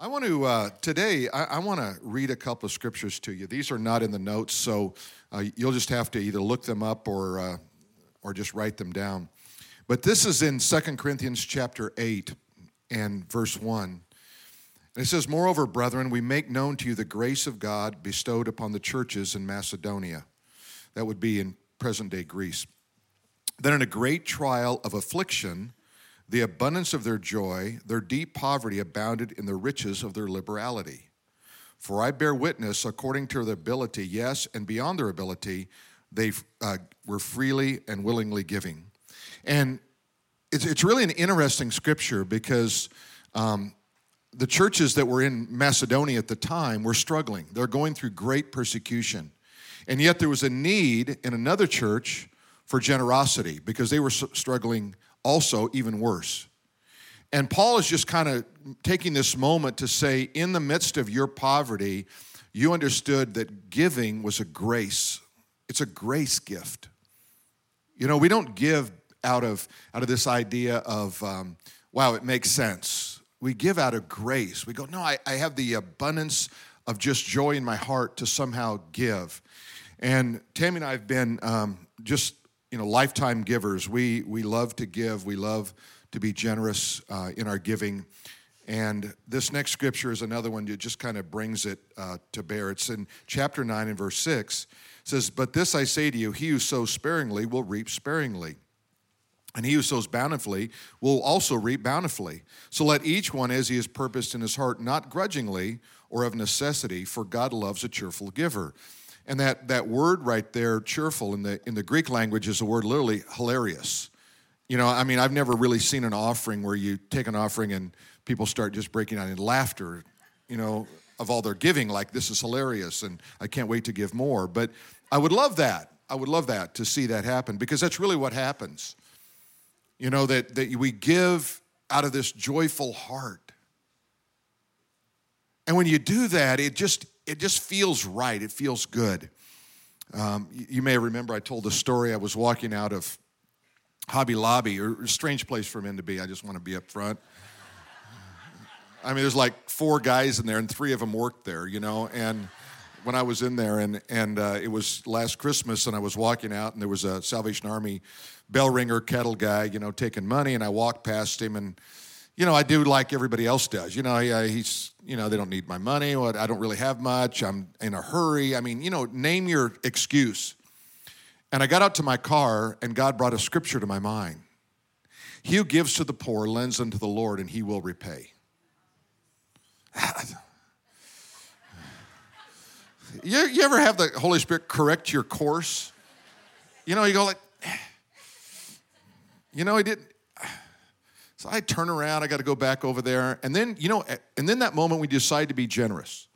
I want to, uh, today, I, I want to read a couple of scriptures to you. These are not in the notes, so uh, you'll just have to either look them up or, uh, or just write them down. But this is in Second Corinthians chapter 8 and verse 1. And it says, Moreover, brethren, we make known to you the grace of God bestowed upon the churches in Macedonia. That would be in present day Greece. Then, in a great trial of affliction, the abundance of their joy, their deep poverty abounded in the riches of their liberality. For I bear witness, according to their ability, yes, and beyond their ability, they uh, were freely and willingly giving. And it's, it's really an interesting scripture because um, the churches that were in Macedonia at the time were struggling. They're going through great persecution. And yet there was a need in another church for generosity because they were struggling also even worse. And Paul is just kind of taking this moment to say, in the midst of your poverty, you understood that giving was a grace. It's a grace gift. You know, we don't give out of out of this idea of um, wow, it makes sense. We give out of grace. We go, no, I, I have the abundance of just joy in my heart to somehow give. And Tammy and I have been um, just you know lifetime givers. We we love to give. We love to be generous uh, in our giving. And this next scripture is another one that just kind of brings it uh, to bear. It's in chapter 9 and verse 6. It says, But this I say to you, he who sows sparingly will reap sparingly. And he who sows bountifully will also reap bountifully. So let each one as he has purposed in his heart, not grudgingly or of necessity, for God loves a cheerful giver. And that, that word right there, cheerful, in the, in the Greek language is a word literally hilarious. You know, I mean, I've never really seen an offering where you take an offering and people start just breaking out in laughter, you know, of all their giving, like this is hilarious and I can't wait to give more. But I would love that. I would love that to see that happen because that's really what happens. You know, that, that we give out of this joyful heart. And when you do that, it just it just feels right. It feels good. Um, you, may remember I told the story. I was walking out of Hobby Lobby, or a strange place for men to be. I just want to be up front. I mean, there's like four guys in there, and three of them worked there, you know. And when I was in there, and and uh, it was last Christmas, and I was walking out, and there was a Salvation Army bell ringer, kettle guy, you know, taking money, and I walked past him, and you know, I do like everybody else does. You know, he's, you know, they don't need my money. I don't really have much. I'm in a hurry. I mean, you know, name your excuse. And I got out to my car, and God brought a scripture to my mind. He who gives to the poor lends unto the Lord, and he will repay. you, you ever have the Holy Spirit correct your course? You know, you go like, you know, he didn't so I turn around, I got to go back over there. And then, you know, and then that moment we decide to be generous.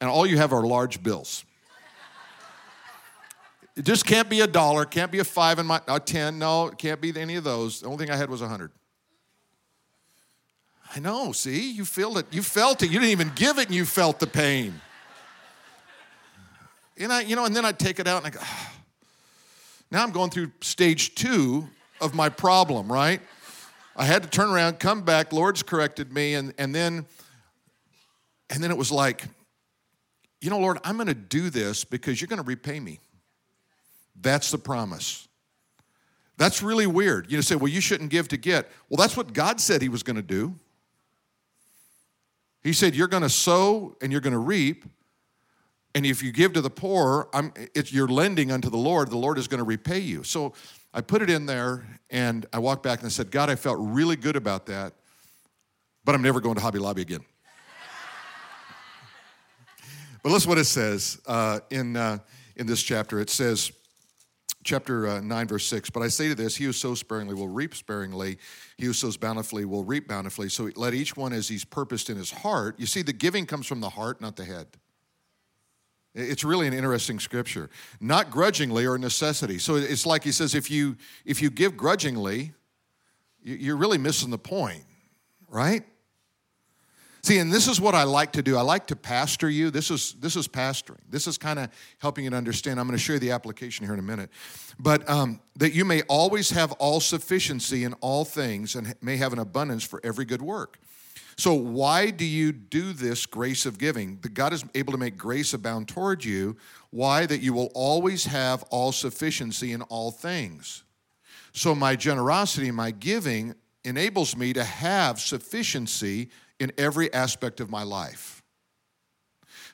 And all you have are large bills. It just can't be a dollar, can't be a five and my a ten. No, it can't be any of those. The only thing I had was a hundred. I know. See, you feel it. You felt it. You didn't even give it, and you felt the pain. And I, you know, and then I take it out and I go. Now I'm going through stage two of my problem, right? I had to turn around, come back. Lord's corrected me, and and then and then it was like, you know, Lord, I'm going to do this because you're going to repay me. That's the promise. That's really weird. You know, say, well, you shouldn't give to get. Well, that's what God said He was going to do. He said, you're going to sow and you're going to reap. And if you give to the poor, I'm it's you're lending unto the Lord. The Lord is going to repay you. So I put it in there and I walked back and I said, God, I felt really good about that, but I'm never going to Hobby Lobby again. but listen what it says uh, in, uh, in this chapter. It says, chapter uh, 9, verse 6, But I say to this, he who sows sparingly will reap sparingly, he who sows bountifully will reap bountifully. So let each one as he's purposed in his heart. You see, the giving comes from the heart, not the head. It's really an interesting scripture. Not grudgingly or necessity. So it's like he says if you if you give grudgingly, you're really missing the point, right? See, and this is what I like to do. I like to pastor you. This is this is pastoring. This is kind of helping you to understand. I'm going to show you the application here in a minute. But um, that you may always have all sufficiency in all things and may have an abundance for every good work. So, why do you do this grace of giving? That God is able to make grace abound toward you. Why? That you will always have all sufficiency in all things. So, my generosity, my giving enables me to have sufficiency in every aspect of my life.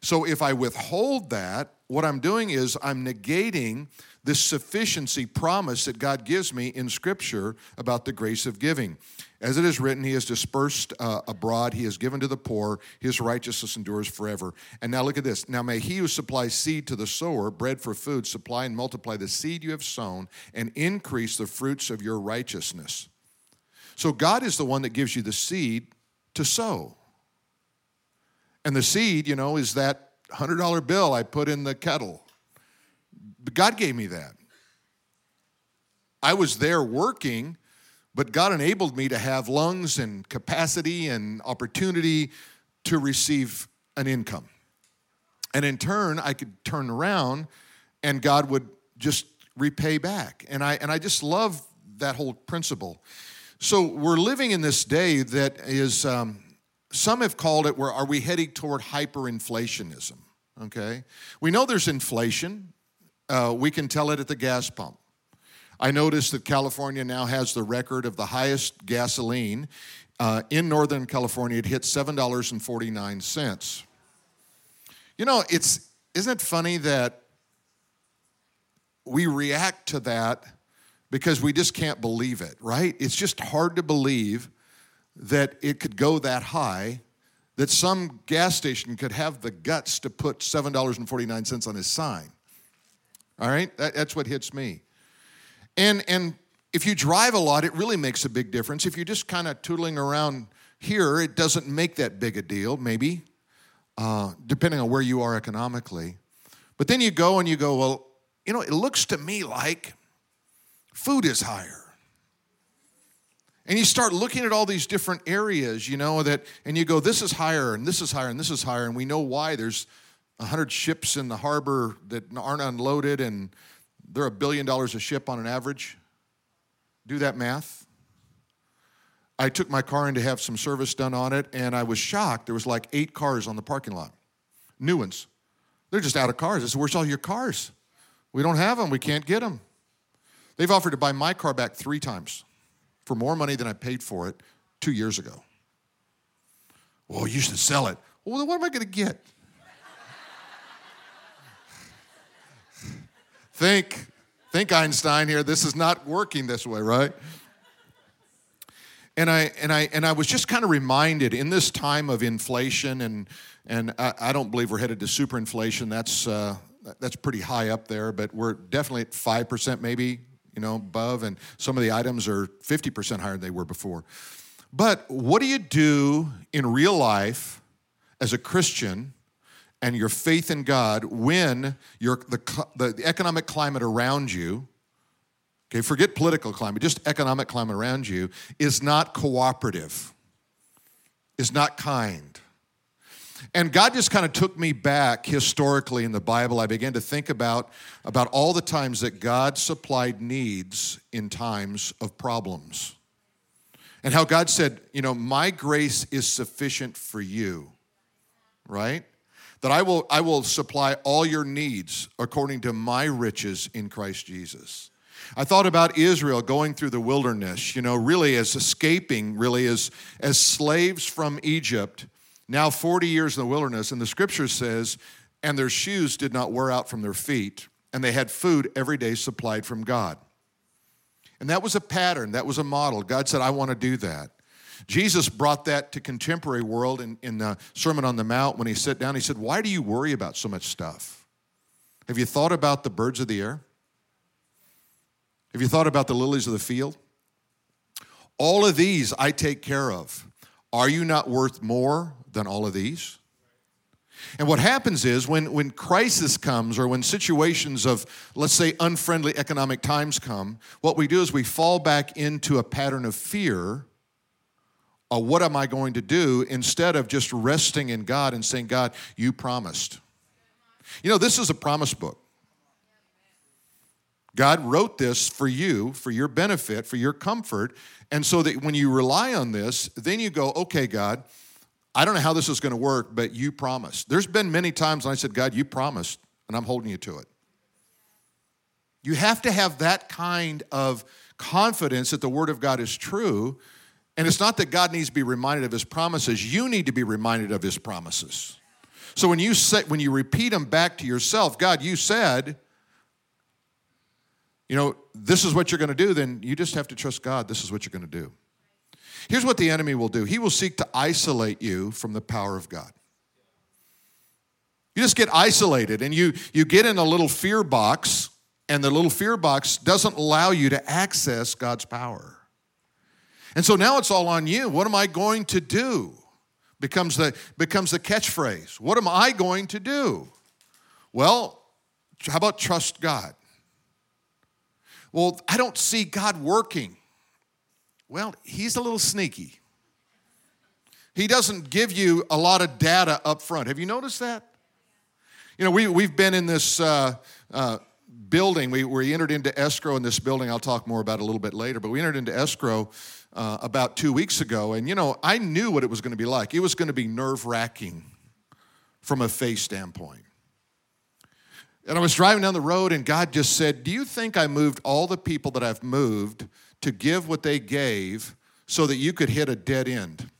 So, if I withhold that, what I'm doing is I'm negating this sufficiency promise that God gives me in Scripture about the grace of giving. As it is written, He has dispersed uh, abroad, He has given to the poor, His righteousness endures forever. And now look at this. Now may He who supplies seed to the sower, bread for food, supply and multiply the seed you have sown, and increase the fruits of your righteousness. So God is the one that gives you the seed to sow. And the seed, you know, is that $100 bill I put in the kettle. God gave me that. I was there working but God enabled me to have lungs and capacity and opportunity to receive an income. And in turn, I could turn around and God would just repay back. And I, and I just love that whole principle. So we're living in this day that is, um, some have called it, where are we heading toward hyperinflationism? Okay. We know there's inflation. Uh, we can tell it at the gas pump. I noticed that California now has the record of the highest gasoline. Uh, in Northern California, it hit $7.49. You know, it's, isn't it funny that we react to that because we just can't believe it, right? It's just hard to believe that it could go that high, that some gas station could have the guts to put $7.49 on his sign. All right? That, that's what hits me. And, and if you drive a lot, it really makes a big difference. If you're just kind of tootling around here, it doesn't make that big a deal, maybe, uh, depending on where you are economically. But then you go and you go, well, you know, it looks to me like food is higher. And you start looking at all these different areas, you know, that, and you go, this is higher, and this is higher, and this is higher, and we know why. There's 100 ships in the harbor that aren't unloaded, and they're a billion dollars a ship on an average. Do that math. I took my car in to have some service done on it, and I was shocked. There was like eight cars on the parking lot, new ones. They're just out of cars. I said, Where's all your cars? We don't have them. We can't get them. They've offered to buy my car back three times for more money than I paid for it two years ago. Well, you should sell it. Well, then what am I going to get? Think, think Einstein here. This is not working this way, right? And I and I and I was just kind of reminded in this time of inflation and and I, I don't believe we're headed to superinflation. That's uh, that's pretty high up there, but we're definitely at five percent, maybe you know, above, and some of the items are fifty percent higher than they were before. But what do you do in real life as a Christian and your faith in God when your, the, the economic climate around you, okay, forget political climate, just economic climate around you, is not cooperative, is not kind. And God just kind of took me back historically in the Bible. I began to think about, about all the times that God supplied needs in times of problems. And how God said, you know, my grace is sufficient for you, right? That I will, I will supply all your needs according to my riches in Christ Jesus. I thought about Israel going through the wilderness, you know, really as escaping, really as, as slaves from Egypt, now 40 years in the wilderness. And the scripture says, and their shoes did not wear out from their feet, and they had food every day supplied from God. And that was a pattern, that was a model. God said, I want to do that. Jesus brought that to contemporary world in, in the Sermon on the Mount when he sat down. He said, Why do you worry about so much stuff? Have you thought about the birds of the air? Have you thought about the lilies of the field? All of these I take care of. Are you not worth more than all of these? And what happens is when, when crisis comes or when situations of, let's say, unfriendly economic times come, what we do is we fall back into a pattern of fear uh, what am I going to do instead of just resting in God and saying, God, you promised. You know, this is a promise book. God wrote this for you, for your benefit, for your comfort. And so that when you rely on this, then you go, okay, God, I don't know how this is going to work, but you promised. There's been many times when I said, God, you promised, and I'm holding you to it. You have to have that kind of confidence that the Word of God is true. And it's not that God needs to be reminded of His promises, you need to be reminded of His promises. So when you say, when you repeat them back to yourself, God, you said, you know, this is what you're going to do, then you just have to trust God, this is what you're going to do. Here's what the enemy will do he will seek to isolate you from the power of God. You just get isolated and you, you get in a little fear box, and the little fear box doesn't allow you to access God's power. And so now it's all on you. What am I going to do? Becomes the, becomes the catchphrase. What am I going to do? Well, how about trust God? Well, I don't see God working. Well, he's a little sneaky. He doesn't give you a lot of data up front. Have you noticed that? You know, we, we've been in this uh, uh, building. We, we entered into escrow in this building. I'll talk more about it a little bit later, but we entered into escrow uh, about two weeks ago. And, you know, I knew what it was going to be like. It was going to be nerve wracking from a faith standpoint. And I was driving down the road, and God just said, Do you think I moved all the people that I've moved to give what they gave so that you could hit a dead end?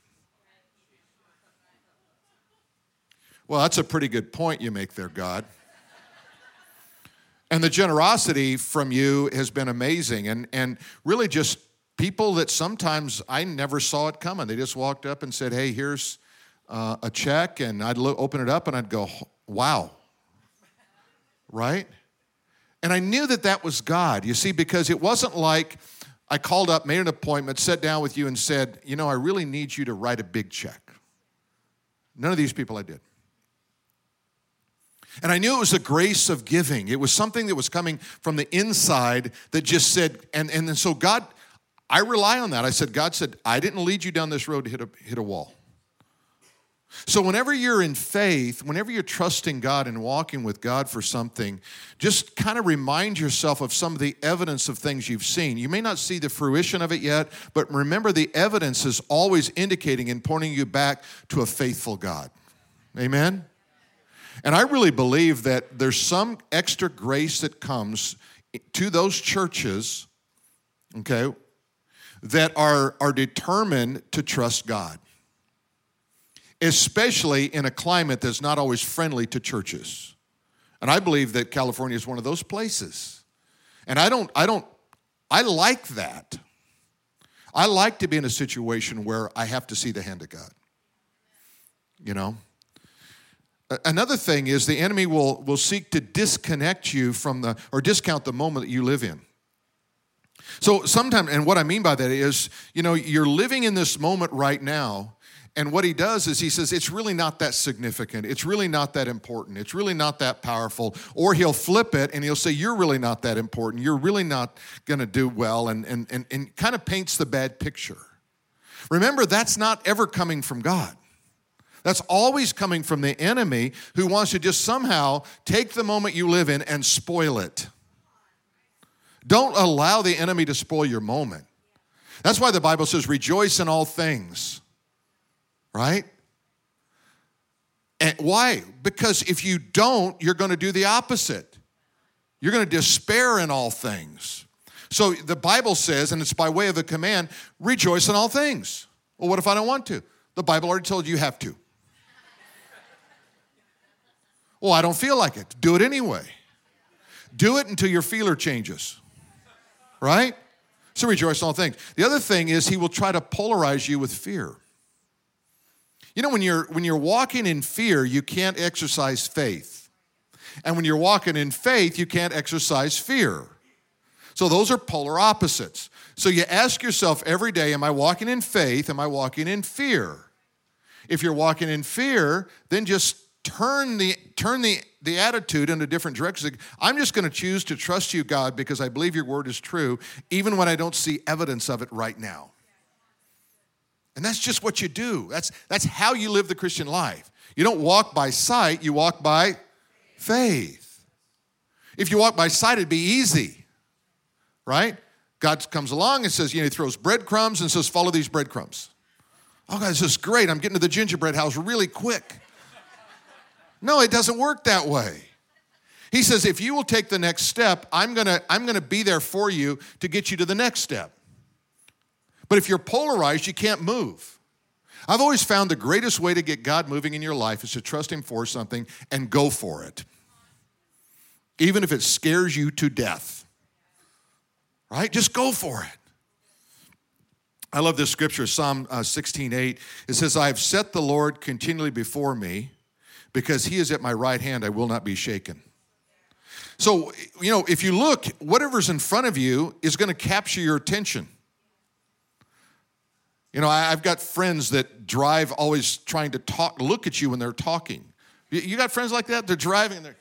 Well, that's a pretty good point you make there, God. And the generosity from you has been amazing. And, and really just people that sometimes I never saw it coming. They just walked up and said, Hey, here's uh, a check. And I'd lo- open it up and I'd go, Wow, right? And I knew that that was God, you see, because it wasn't like I called up, made an appointment, sat down with you, and said, You know, I really need you to write a big check. None of these people I did. And I knew it was the grace of giving. It was something that was coming from the inside that just said, and, and so God, I rely on that. I said, God said, I didn't lead you down this road to hit a, hit a wall. So, whenever you're in faith, whenever you're trusting God and walking with God for something, just kind of remind yourself of some of the evidence of things you've seen. You may not see the fruition of it yet, but remember the evidence is always indicating and pointing you back to a faithful God. Amen? And I really believe that there's some extra grace that comes to those churches, okay, that are, are determined to trust God especially in a climate that's not always friendly to churches. And I believe that California is one of those places. And I don't, I don't, I like that. I like to be in a situation where I have to see the hand of God. You know? Another thing is the enemy will, will seek to disconnect you from the, or discount the moment that you live in. So sometimes, and what I mean by that is, you know, you're living in this moment right now, and what he does is he says, it's really not that significant. It's really not that important. It's really not that powerful. Or he'll flip it and he'll say, you're really not that important. You're really not going to do well, and, and, and, and kind of paints the bad picture. Remember, that's not ever coming from God. That's always coming from the enemy who wants to just somehow take the moment you live in and spoil it. Don't allow the enemy to spoil your moment. That's why the Bible says, rejoice in all things right? And why? Because if you don't, you're going to do the opposite. You're going to despair in all things. So the Bible says, and it's by way of a command, rejoice in all things. Well, what if I don't want to? The Bible already told you you have to. Well, I don't feel like it. Do it anyway. Do it until your feeler changes. Right? So rejoice in all things. The other thing is he will try to polarize you with fear. You know, when you're, when you're walking in fear, you can't exercise faith. And when you're walking in faith, you can't exercise fear. So those are polar opposites. So you ask yourself every day Am I walking in faith? Am I walking in fear? If you're walking in fear, then just turn the turn the, the attitude in a different direction. I'm just going to choose to trust you, God, because I believe your word is true, even when I don't see evidence of it right now. And that's just what you do. That's, that's how you live the Christian life. You don't walk by sight, you walk by faith. If you walk by sight, it'd be easy, right? God comes along and says, you know, he throws breadcrumbs and says, follow these breadcrumbs. Oh, God, this is great. I'm getting to the gingerbread house really quick. No, it doesn't work that way. He says, if you will take the next step, I'm gonna, I'm gonna be there for you to get you to the next step. But if you're polarized, you can't move. I've always found the greatest way to get God moving in your life is to trust Him for something and go for it, even if it scares you to death. Right? Just go for it. I love this scripture, Psalm uh, 16 8. It says, I have set the Lord continually before me because he is at my right hand, I will not be shaken. So, you know, if you look, whatever's in front of you is going to capture your attention. You know, I've got friends that drive always trying to talk, look at you when they're talking. You got friends like that? They're driving and they're.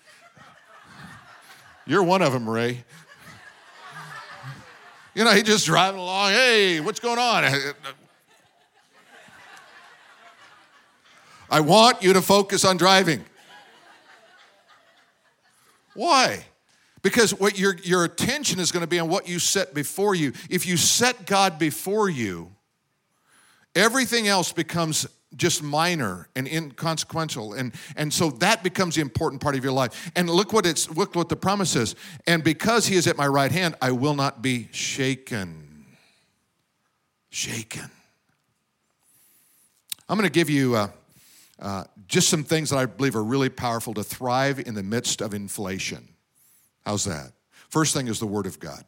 You're one of them, Ray. You know, he just driving along. Hey, what's going on? I want you to focus on driving. Why? Because what your, your attention is going to be on what you set before you. If you set God before you, everything else becomes just minor and inconsequential and and so that becomes the important part of your life and look what it's look what the promise is and because he is at my right hand i will not be shaken shaken i'm going to give you uh, uh, just some things that i believe are really powerful to thrive in the midst of inflation how's that first thing is the word of god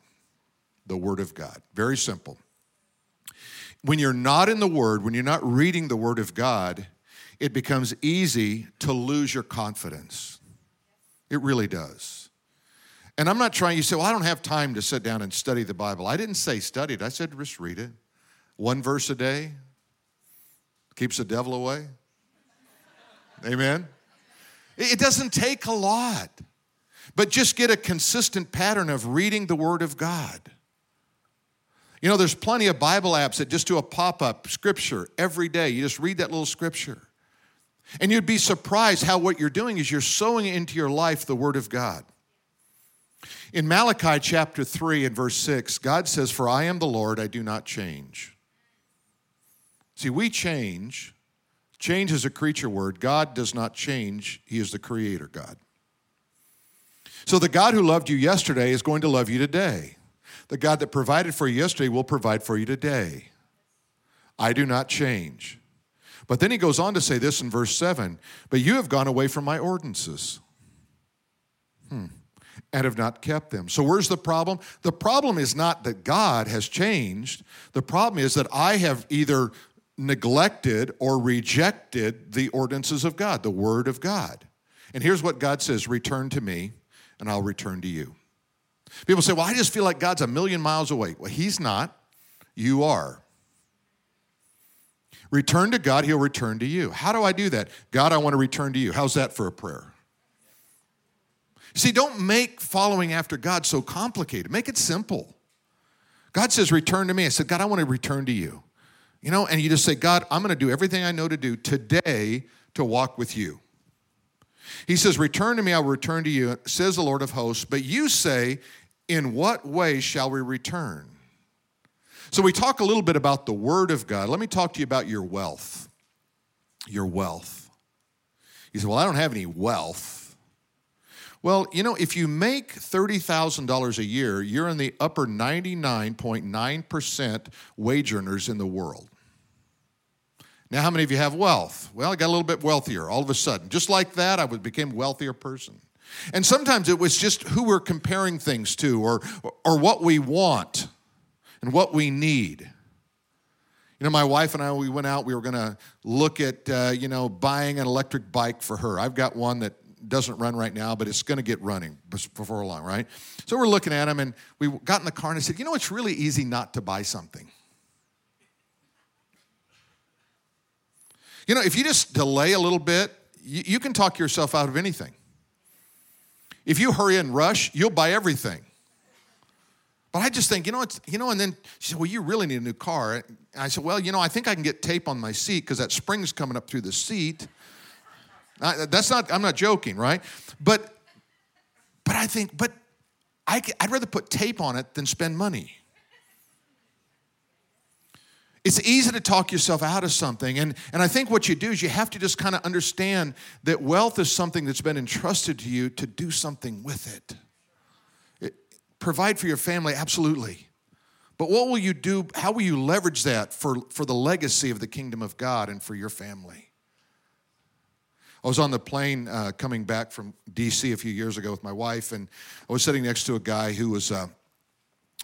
the word of god very simple when you're not in the Word, when you're not reading the Word of God, it becomes easy to lose your confidence. It really does. And I'm not trying, you say, well, I don't have time to sit down and study the Bible. I didn't say study it, I said just read it. One verse a day keeps the devil away. Amen? It doesn't take a lot, but just get a consistent pattern of reading the Word of God. You know, there's plenty of Bible apps that just do a pop up scripture every day. You just read that little scripture. And you'd be surprised how what you're doing is you're sowing into your life the Word of God. In Malachi chapter 3 and verse 6, God says, For I am the Lord, I do not change. See, we change. Change is a creature word. God does not change, He is the creator God. So the God who loved you yesterday is going to love you today. The God that provided for you yesterday will provide for you today. I do not change. But then he goes on to say this in verse 7 But you have gone away from my ordinances hmm. and have not kept them. So where's the problem? The problem is not that God has changed, the problem is that I have either neglected or rejected the ordinances of God, the Word of God. And here's what God says Return to me, and I'll return to you. People say, well, I just feel like God's a million miles away. Well, He's not. You are. Return to God, He'll return to you. How do I do that? God, I want to return to you. How's that for a prayer? See, don't make following after God so complicated. Make it simple. God says, Return to me. I said, God, I want to return to you. You know, and you just say, God, I'm going to do everything I know to do today to walk with you. He says, Return to me, I will return to you, says the Lord of hosts. But you say, in what way shall we return? So we talk a little bit about the Word of God. Let me talk to you about your wealth. Your wealth. You say, Well, I don't have any wealth. Well, you know, if you make $30,000 a year, you're in the upper 99.9% wage earners in the world. Now, how many of you have wealth? Well, I got a little bit wealthier all of a sudden. Just like that, I became a wealthier person. And sometimes it was just who we're comparing things to or, or what we want and what we need. You know, my wife and I, we went out, we were going to look at, uh, you know, buying an electric bike for her. I've got one that doesn't run right now, but it's going to get running before long, right? So we're looking at them and we got in the car and I said, you know, it's really easy not to buy something. You know, if you just delay a little bit, you, you can talk yourself out of anything. If you hurry and rush, you'll buy everything. But I just think, you know, it's, you know, and then she said, well, you really need a new car. And I said, well, you know, I think I can get tape on my seat because that spring's coming up through the seat. I, that's not, I'm not joking, right? But, but I think, but I, I'd rather put tape on it than spend money. It's easy to talk yourself out of something. And, and I think what you do is you have to just kind of understand that wealth is something that's been entrusted to you to do something with it. it. Provide for your family, absolutely. But what will you do? How will you leverage that for, for the legacy of the kingdom of God and for your family? I was on the plane uh, coming back from DC a few years ago with my wife, and I was sitting next to a guy who was uh,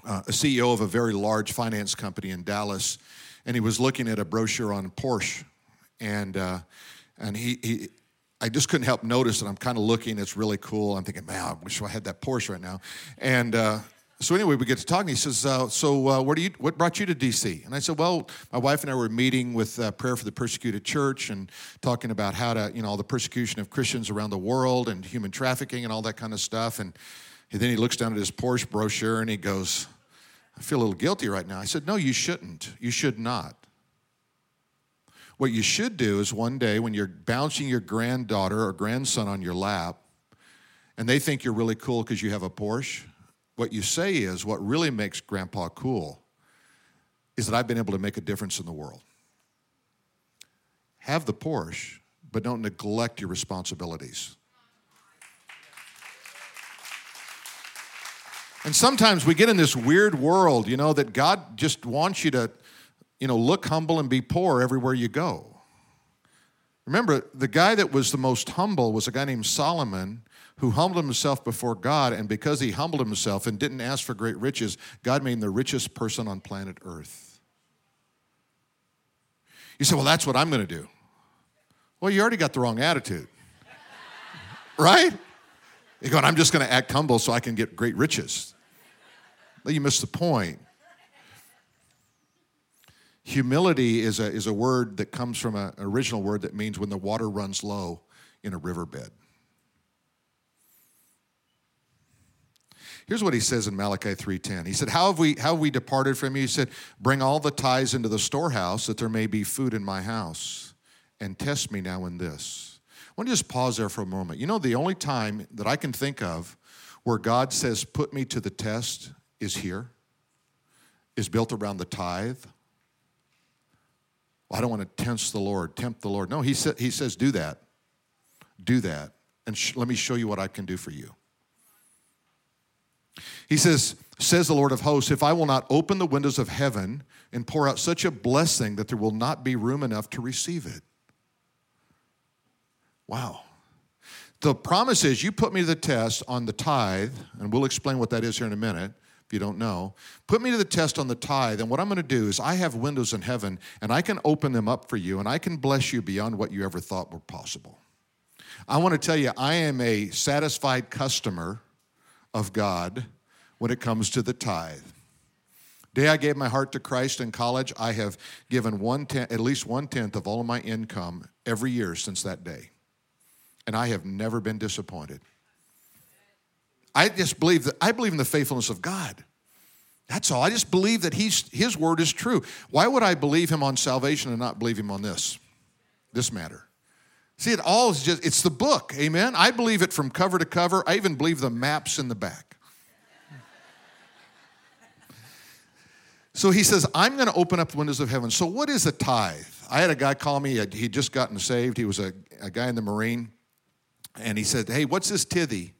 uh, a CEO of a very large finance company in Dallas, and he was looking at a brochure on Porsche, and uh, and he, he I just couldn't help notice that I'm kind of looking. It's really cool. I'm thinking, man, I wish I had that Porsche right now, and uh, so anyway, we get to talking. He says, uh, "So, uh, what do you? What brought you to D.C.?" And I said, "Well, my wife and I were meeting with uh, Prayer for the Persecuted Church and talking about how to, you know, all the persecution of Christians around the world and human trafficking and all that kind of stuff." And, and then he looks down at his Porsche brochure and he goes, "I feel a little guilty right now." I said, "No, you shouldn't. You should not. What you should do is one day when you're bouncing your granddaughter or grandson on your lap, and they think you're really cool because you have a Porsche." What you say is what really makes grandpa cool is that I've been able to make a difference in the world. Have the Porsche, but don't neglect your responsibilities. And sometimes we get in this weird world, you know, that God just wants you to, you know, look humble and be poor everywhere you go. Remember, the guy that was the most humble was a guy named Solomon who humbled himself before God, and because he humbled himself and didn't ask for great riches, God made him the richest person on planet Earth. You say, Well, that's what I'm going to do. Well, you already got the wrong attitude, right? You're going, I'm just going to act humble so I can get great riches. You missed the point. Humility is a, is a word that comes from an original word that means when the water runs low in a riverbed. Here's what he says in Malachi 3:10. He said, "How have we how have we departed from you?" He said, "Bring all the tithes into the storehouse that there may be food in my house, and test me now in this." I want to just pause there for a moment. You know, the only time that I can think of where God says, "Put me to the test," is here. Is built around the tithe. Well, I don't want to tempt the Lord, tempt the Lord. No, he, sa- he says, do that. Do that. And sh- let me show you what I can do for you. He says, Says the Lord of hosts, if I will not open the windows of heaven and pour out such a blessing that there will not be room enough to receive it. Wow. The promise is you put me to the test on the tithe, and we'll explain what that is here in a minute if you don't know. Put me to the test on the tithe, and what I'm going to do is I have windows in heaven, and I can open them up for you, and I can bless you beyond what you ever thought were possible. I want to tell you, I am a satisfied customer of God when it comes to the tithe. Day I gave my heart to Christ in college, I have given one tenth, at least one tenth of all of my income every year since that day. And I have never been disappointed. I just believe that I believe in the faithfulness of God. That's all. I just believe that he's, his word is true. Why would I believe him on salvation and not believe him on this? This matter. See, it all is just, it's the book, amen? I believe it from cover to cover. I even believe the maps in the back. So he says, I'm going to open up the windows of heaven. So, what is a tithe? I had a guy call me, he'd just gotten saved. He was a, a guy in the Marine. And he said, Hey, what's this tithy?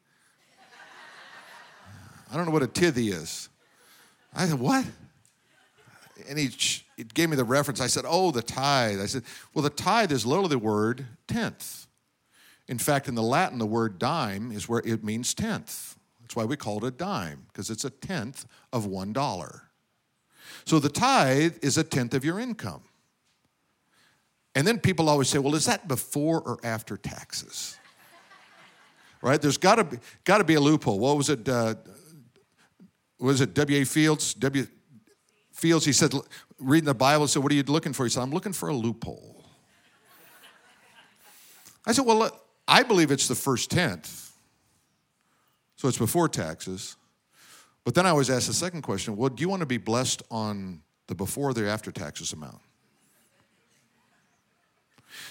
I don't know what a tithy is. I said, What? And he, he gave me the reference. I said, Oh, the tithe. I said, Well, the tithe is literally the word tenth. In fact, in the Latin, the word dime is where it means tenth. That's why we call it a dime, because it's a tenth of one dollar. So the tithe is a tenth of your income. And then people always say, well, is that before or after taxes? right? There's got to be, got to be a loophole. What was it? Uh, was it W.C. Fields? W. Fields, he said, reading the Bible, said, What are you looking for? He said, I'm looking for a loophole. I said, Well, I believe it's the first tenth. So it's before taxes. But then I always ask the second question well, do you want to be blessed on the before or the after taxes amount?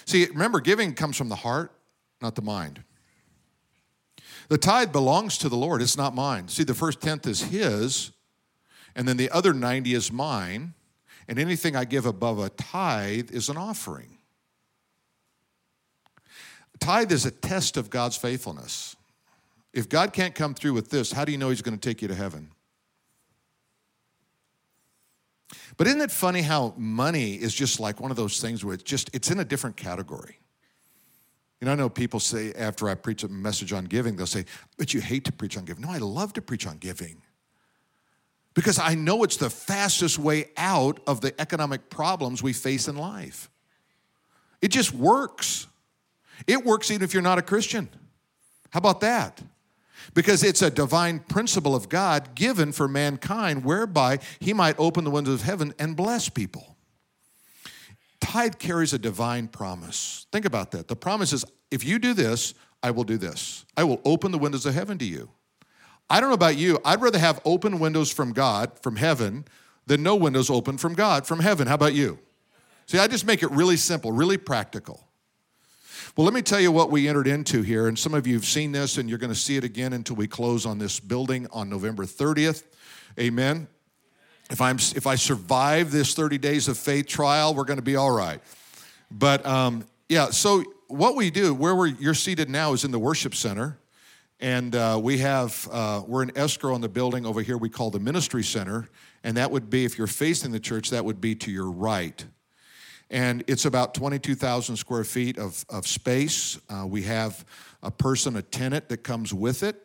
See, remember, giving comes from the heart, not the mind. The tithe belongs to the Lord, it's not mine. See, the first tenth is His, and then the other 90 is mine. And anything I give above a tithe is an offering. Tithe is a test of God's faithfulness. If God can't come through with this, how do you know He's going to take you to heaven? But isn't it funny how money is just like one of those things where it's just it's in a different category. You know, I know people say after I preach a message on giving, they'll say, But you hate to preach on giving. No, I love to preach on giving because I know it's the fastest way out of the economic problems we face in life. It just works. It works even if you're not a Christian. How about that? Because it's a divine principle of God given for mankind whereby he might open the windows of heaven and bless people. Tithe carries a divine promise. Think about that. The promise is if you do this, I will do this. I will open the windows of heaven to you. I don't know about you, I'd rather have open windows from God, from heaven, than no windows open from God, from heaven. How about you? See, I just make it really simple, really practical. Well, let me tell you what we entered into here, and some of you have seen this, and you're going to see it again until we close on this building on November 30th. Amen. If I'm if I survive this 30 days of faith trial, we're going to be all right. But um, yeah, so what we do, where we're, you're seated now, is in the worship center, and uh, we have uh, we're in escrow on the building over here. We call the ministry center, and that would be if you're facing the church, that would be to your right. And it's about 22,000 square feet of, of space. Uh, we have a person, a tenant that comes with it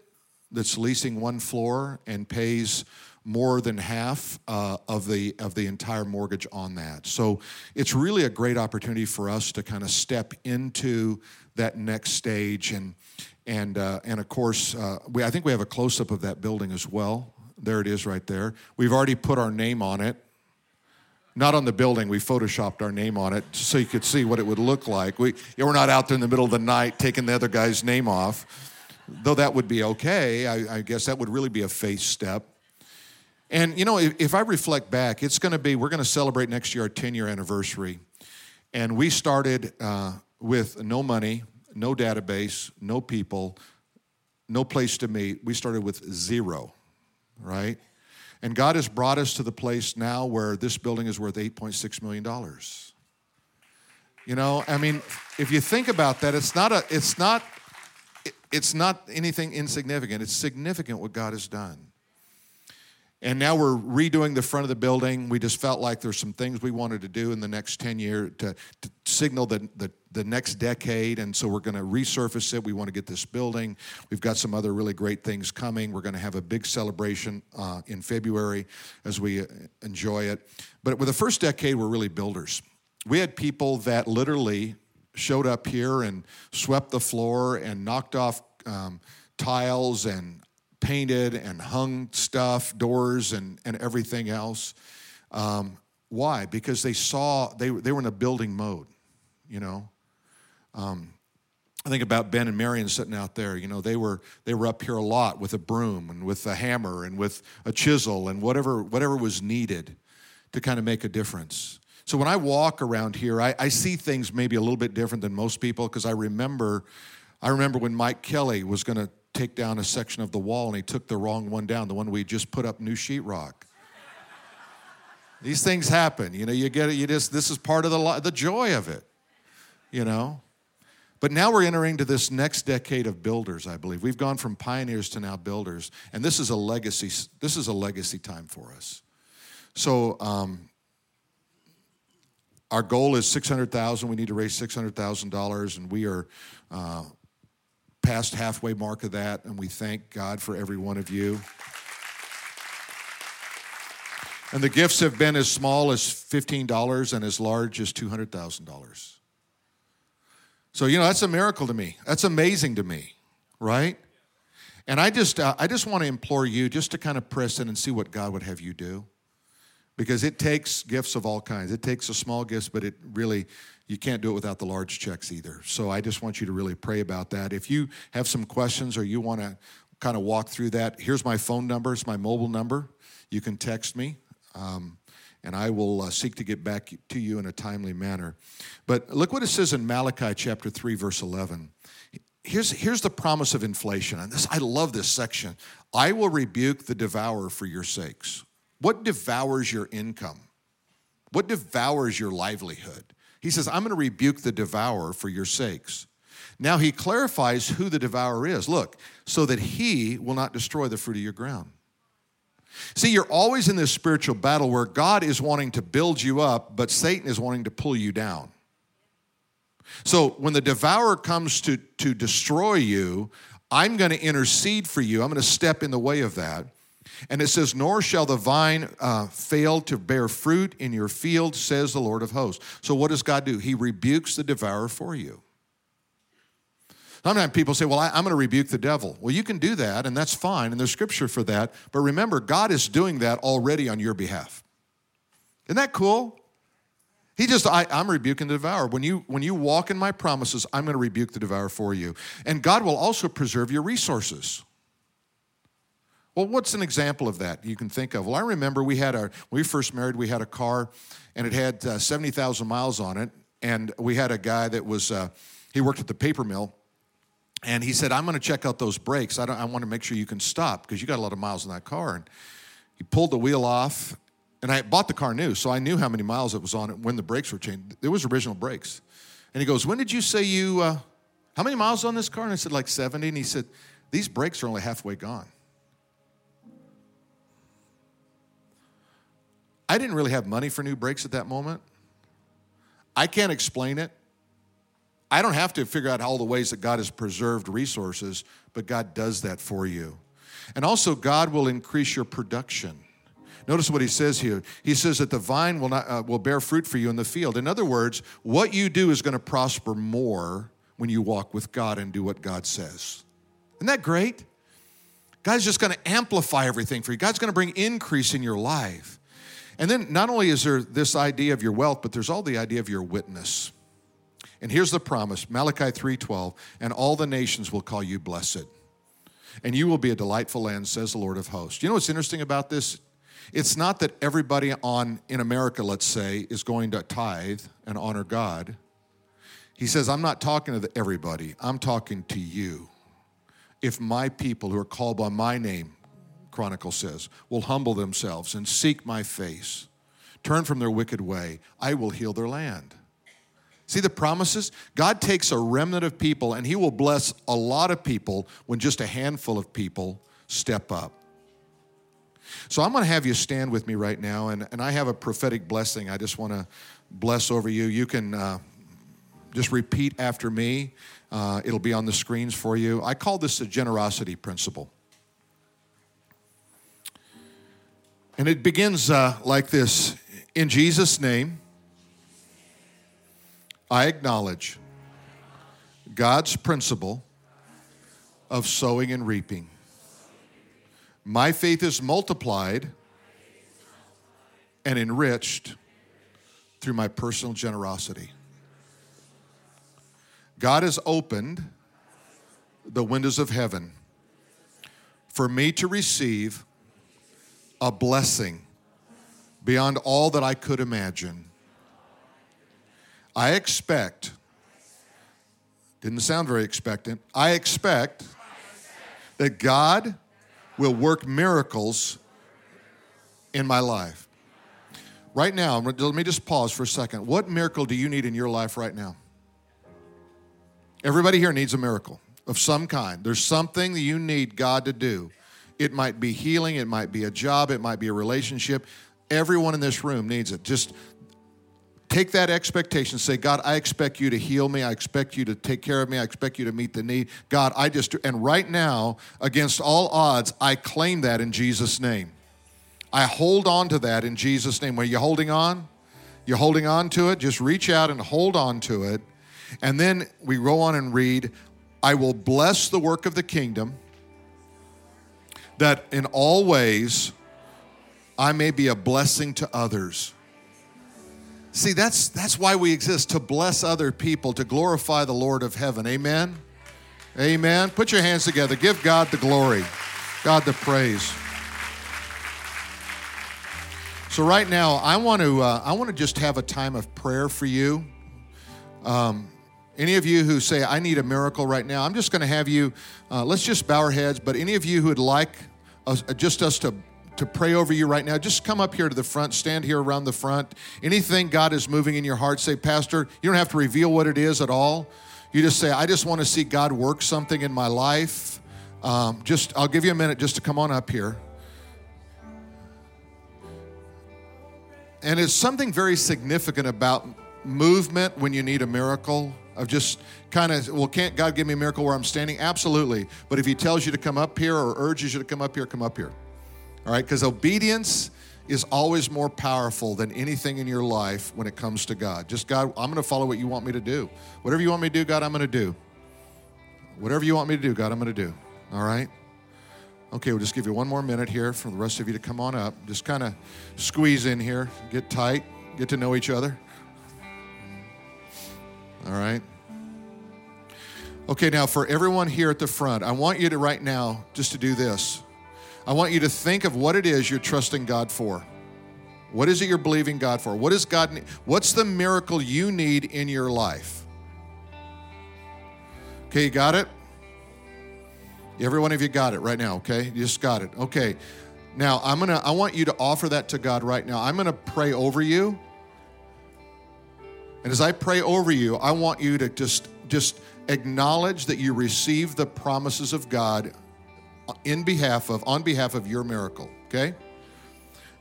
that's leasing one floor and pays more than half uh, of the of the entire mortgage on that. So it's really a great opportunity for us to kind of step into that next stage and and uh, and of course uh, we I think we have a close up of that building as well. There it is right there. We've already put our name on it not on the building. We photoshopped our name on it so you could see what it would look like. We, we're not out there in the middle of the night taking the other guy's name off, though that would be okay. I, I guess that would really be a faith step. And you know, if, if I reflect back, it's going to be, we're going to celebrate next year our 10 year anniversary. And we started uh, with no money, no database, no people, no place to meet. We started with zero, right? And God has brought us to the place now where this building is worth $8.6 million. You know, I mean, if you think about that, it's not a, it's not, it's not anything insignificant. It's significant what God has done. And now we're redoing the front of the building. We just felt like there's some things we wanted to do in the next 10 years to, to signal the, the, the, next decade. And so we're going to resurface it. We want to get this building. We've got some other really great things coming. We're going to have a big celebration uh, in February as we uh, enjoy it. But with the first decade, we're really builders. We had people that literally showed up here and swept the floor and knocked off um, tiles and painted and hung stuff, doors and, and everything else. Um, why? Because they saw, they, they were in a building mode, you know. Um, I think about Ben and Marion sitting out there. You know, they were they were up here a lot with a broom and with a hammer and with a chisel and whatever whatever was needed to kind of make a difference. So when I walk around here, I, I see things maybe a little bit different than most people because I remember I remember when Mike Kelly was going to take down a section of the wall and he took the wrong one down, the one we just put up new sheetrock. These things happen, you know. You get it. You just this is part of the the joy of it, you know. But now we're entering to this next decade of builders. I believe we've gone from pioneers to now builders, and this is a legacy. This is a legacy time for us. So um, our goal is six hundred thousand. We need to raise six hundred thousand dollars, and we are uh, past halfway mark of that, and we thank God for every one of you. And the gifts have been as small as $15 and as large as $200,000. So, you know, that's a miracle to me. That's amazing to me, right? And I just, uh, I just want to implore you just to kind of press in and see what God would have you do. Because it takes gifts of all kinds. It takes a small gifts, but it really you can't do it without the large checks either. So I just want you to really pray about that. If you have some questions or you want to kind of walk through that, here's my phone number. It's my mobile number. You can text me. Um, and I will uh, seek to get back to you in a timely manner. But look what it says in Malachi chapter 3, verse 11. Here's, here's the promise of inflation. And this, I love this section. I will rebuke the devourer for your sakes. What devours your income? What devours your livelihood? He says, I'm going to rebuke the devourer for your sakes. Now he clarifies who the devourer is. Look, so that he will not destroy the fruit of your ground. See, you're always in this spiritual battle where God is wanting to build you up, but Satan is wanting to pull you down. So when the devourer comes to, to destroy you, I'm going to intercede for you. I'm going to step in the way of that. And it says, Nor shall the vine uh, fail to bear fruit in your field, says the Lord of hosts. So what does God do? He rebukes the devourer for you. Sometimes people say, Well, I, am going to rebuke the devil. Well, you can do that, and that's fine, and there's scripture for that. But remember, God is doing that already on your behalf. Isn't that cool? He just, I, am rebuking the devourer. When you when you walk in my promises, I'm going to rebuke the devourer for you. And God will also preserve your resources. Well, what's an example of that you can think of? Well, I remember we had our, when we first married, we had a car and it had uh, 70,000 miles on it. And we had a guy that was, uh, he worked at the paper mill. And he said, I'm going to check out those brakes. I, I want to make sure you can stop because you got a lot of miles in that car. And he pulled the wheel off. And I bought the car new, so I knew how many miles it was on it when the brakes were changed. It was original brakes. And he goes, When did you say you, uh, how many miles on this car? And I said, Like 70. And he said, These brakes are only halfway gone. I didn't really have money for new brakes at that moment. I can't explain it. I don't have to figure out all the ways that God has preserved resources, but God does that for you. And also, God will increase your production. Notice what he says here. He says that the vine will not uh, will bear fruit for you in the field. In other words, what you do is going to prosper more when you walk with God and do what God says. Isn't that great? God's just going to amplify everything for you. God's going to bring increase in your life. And then not only is there this idea of your wealth, but there's all the idea of your witness. And here's the promise, Malachi 3:12, and all the nations will call you blessed. And you will be a delightful land, says the Lord of hosts. You know what's interesting about this? It's not that everybody on in America, let's say, is going to tithe and honor God. He says, I'm not talking to everybody, I'm talking to you. If my people who are called by my name Chronicle says, will humble themselves and seek my face, turn from their wicked way, I will heal their land. See the promises? God takes a remnant of people and He will bless a lot of people when just a handful of people step up. So I'm going to have you stand with me right now, and, and I have a prophetic blessing I just want to bless over you. You can uh, just repeat after me, uh, it'll be on the screens for you. I call this the generosity principle. And it begins uh, like this In Jesus' name, I acknowledge God's principle of sowing and reaping. My faith is multiplied and enriched through my personal generosity. God has opened the windows of heaven for me to receive a blessing beyond all that I could imagine. I expect, didn't sound very expectant, I expect that God will work miracles in my life. Right now, let me just pause for a second. What miracle do you need in your life right now? Everybody here needs a miracle of some kind. There's something that you need God to do. It might be healing, it might be a job, it might be a relationship. Everyone in this room needs it. Just take that expectation. Say, God, I expect you to heal me. I expect you to take care of me. I expect you to meet the need. God, I just, and right now, against all odds, I claim that in Jesus' name. I hold on to that in Jesus' name. Are you holding on? You're holding on to it? Just reach out and hold on to it. And then we go on and read, I will bless the work of the kingdom that in all ways I may be a blessing to others. See, that's, that's why we exist to bless other people, to glorify the Lord of heaven. Amen? Amen. Put your hands together. Give God the glory, God the praise. So right now, I want to uh, I want to just have a time of prayer for you. Um, any of you who say I need a miracle right now, I'm just going to have you. Uh, let's just bow our heads. But any of you who would like just us to to pray over you right now, just come up here to the front, stand here around the front. Anything God is moving in your heart, say, Pastor, you don't have to reveal what it is at all. You just say, I just want to see God work something in my life. Um, just, I'll give you a minute just to come on up here. And it's something very significant about movement when you need a miracle of just kind of, well, can't God give me a miracle where I'm standing? Absolutely. But if He tells you to come up here or urges you to come up here, come up here. All right? Because obedience is always more powerful than anything in your life when it comes to God. Just, God, I'm going to follow what you want me to do. Whatever you want me to do, God, I'm going to do. Whatever you want me to do, God, I'm going to do. All right? Okay, we'll just give you one more minute here for the rest of you to come on up. Just kind of squeeze in here, get tight, get to know each other. All right? Okay, now for everyone here at the front, I want you to right now just to do this. I want you to think of what it is you're trusting God for. What is it you're believing God for? What is God what's the miracle you need in your life? Okay, you got it? Every one of you got it right now, okay? You just got it. Okay. Now, I'm going to I want you to offer that to God right now. I'm going to pray over you. And as I pray over you, I want you to just just acknowledge that you receive the promises of God in behalf of on behalf of your miracle, okay?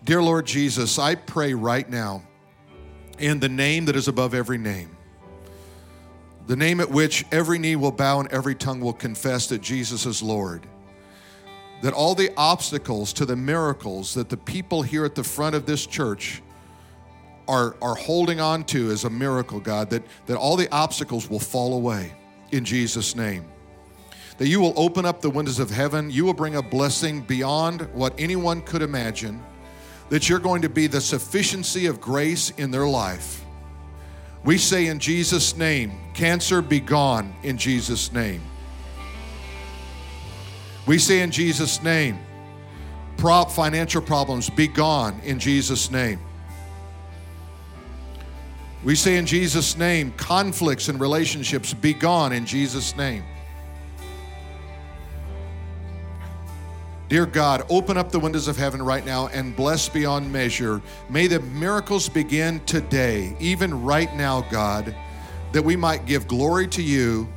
Dear Lord Jesus, I pray right now in the name that is above every name. The name at which every knee will bow and every tongue will confess that Jesus is Lord. That all the obstacles to the miracles that the people here at the front of this church are, are holding on to as a miracle, God, that, that all the obstacles will fall away in Jesus' name. That you will open up the windows of heaven, you will bring a blessing beyond what anyone could imagine, that you're going to be the sufficiency of grace in their life. We say in Jesus' name, cancer be gone in Jesus' name. We say in Jesus' name, prop financial problems be gone in Jesus' name. We say in Jesus' name, conflicts and relationships be gone in Jesus' name. Dear God, open up the windows of heaven right now and bless beyond measure. May the miracles begin today, even right now, God, that we might give glory to you,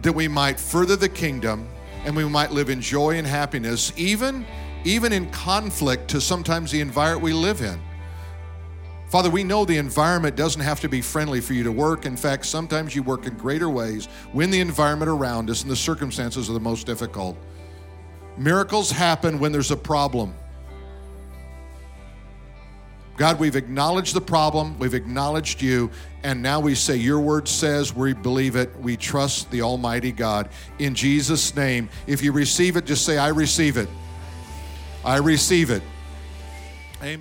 that we might further the kingdom, and we might live in joy and happiness, even, even in conflict to sometimes the environment we live in. Father, we know the environment doesn't have to be friendly for you to work. In fact, sometimes you work in greater ways when the environment around us and the circumstances are the most difficult. Miracles happen when there's a problem. God, we've acknowledged the problem, we've acknowledged you, and now we say, Your word says, we believe it, we trust the Almighty God. In Jesus' name, if you receive it, just say, I receive it. I receive it. Amen.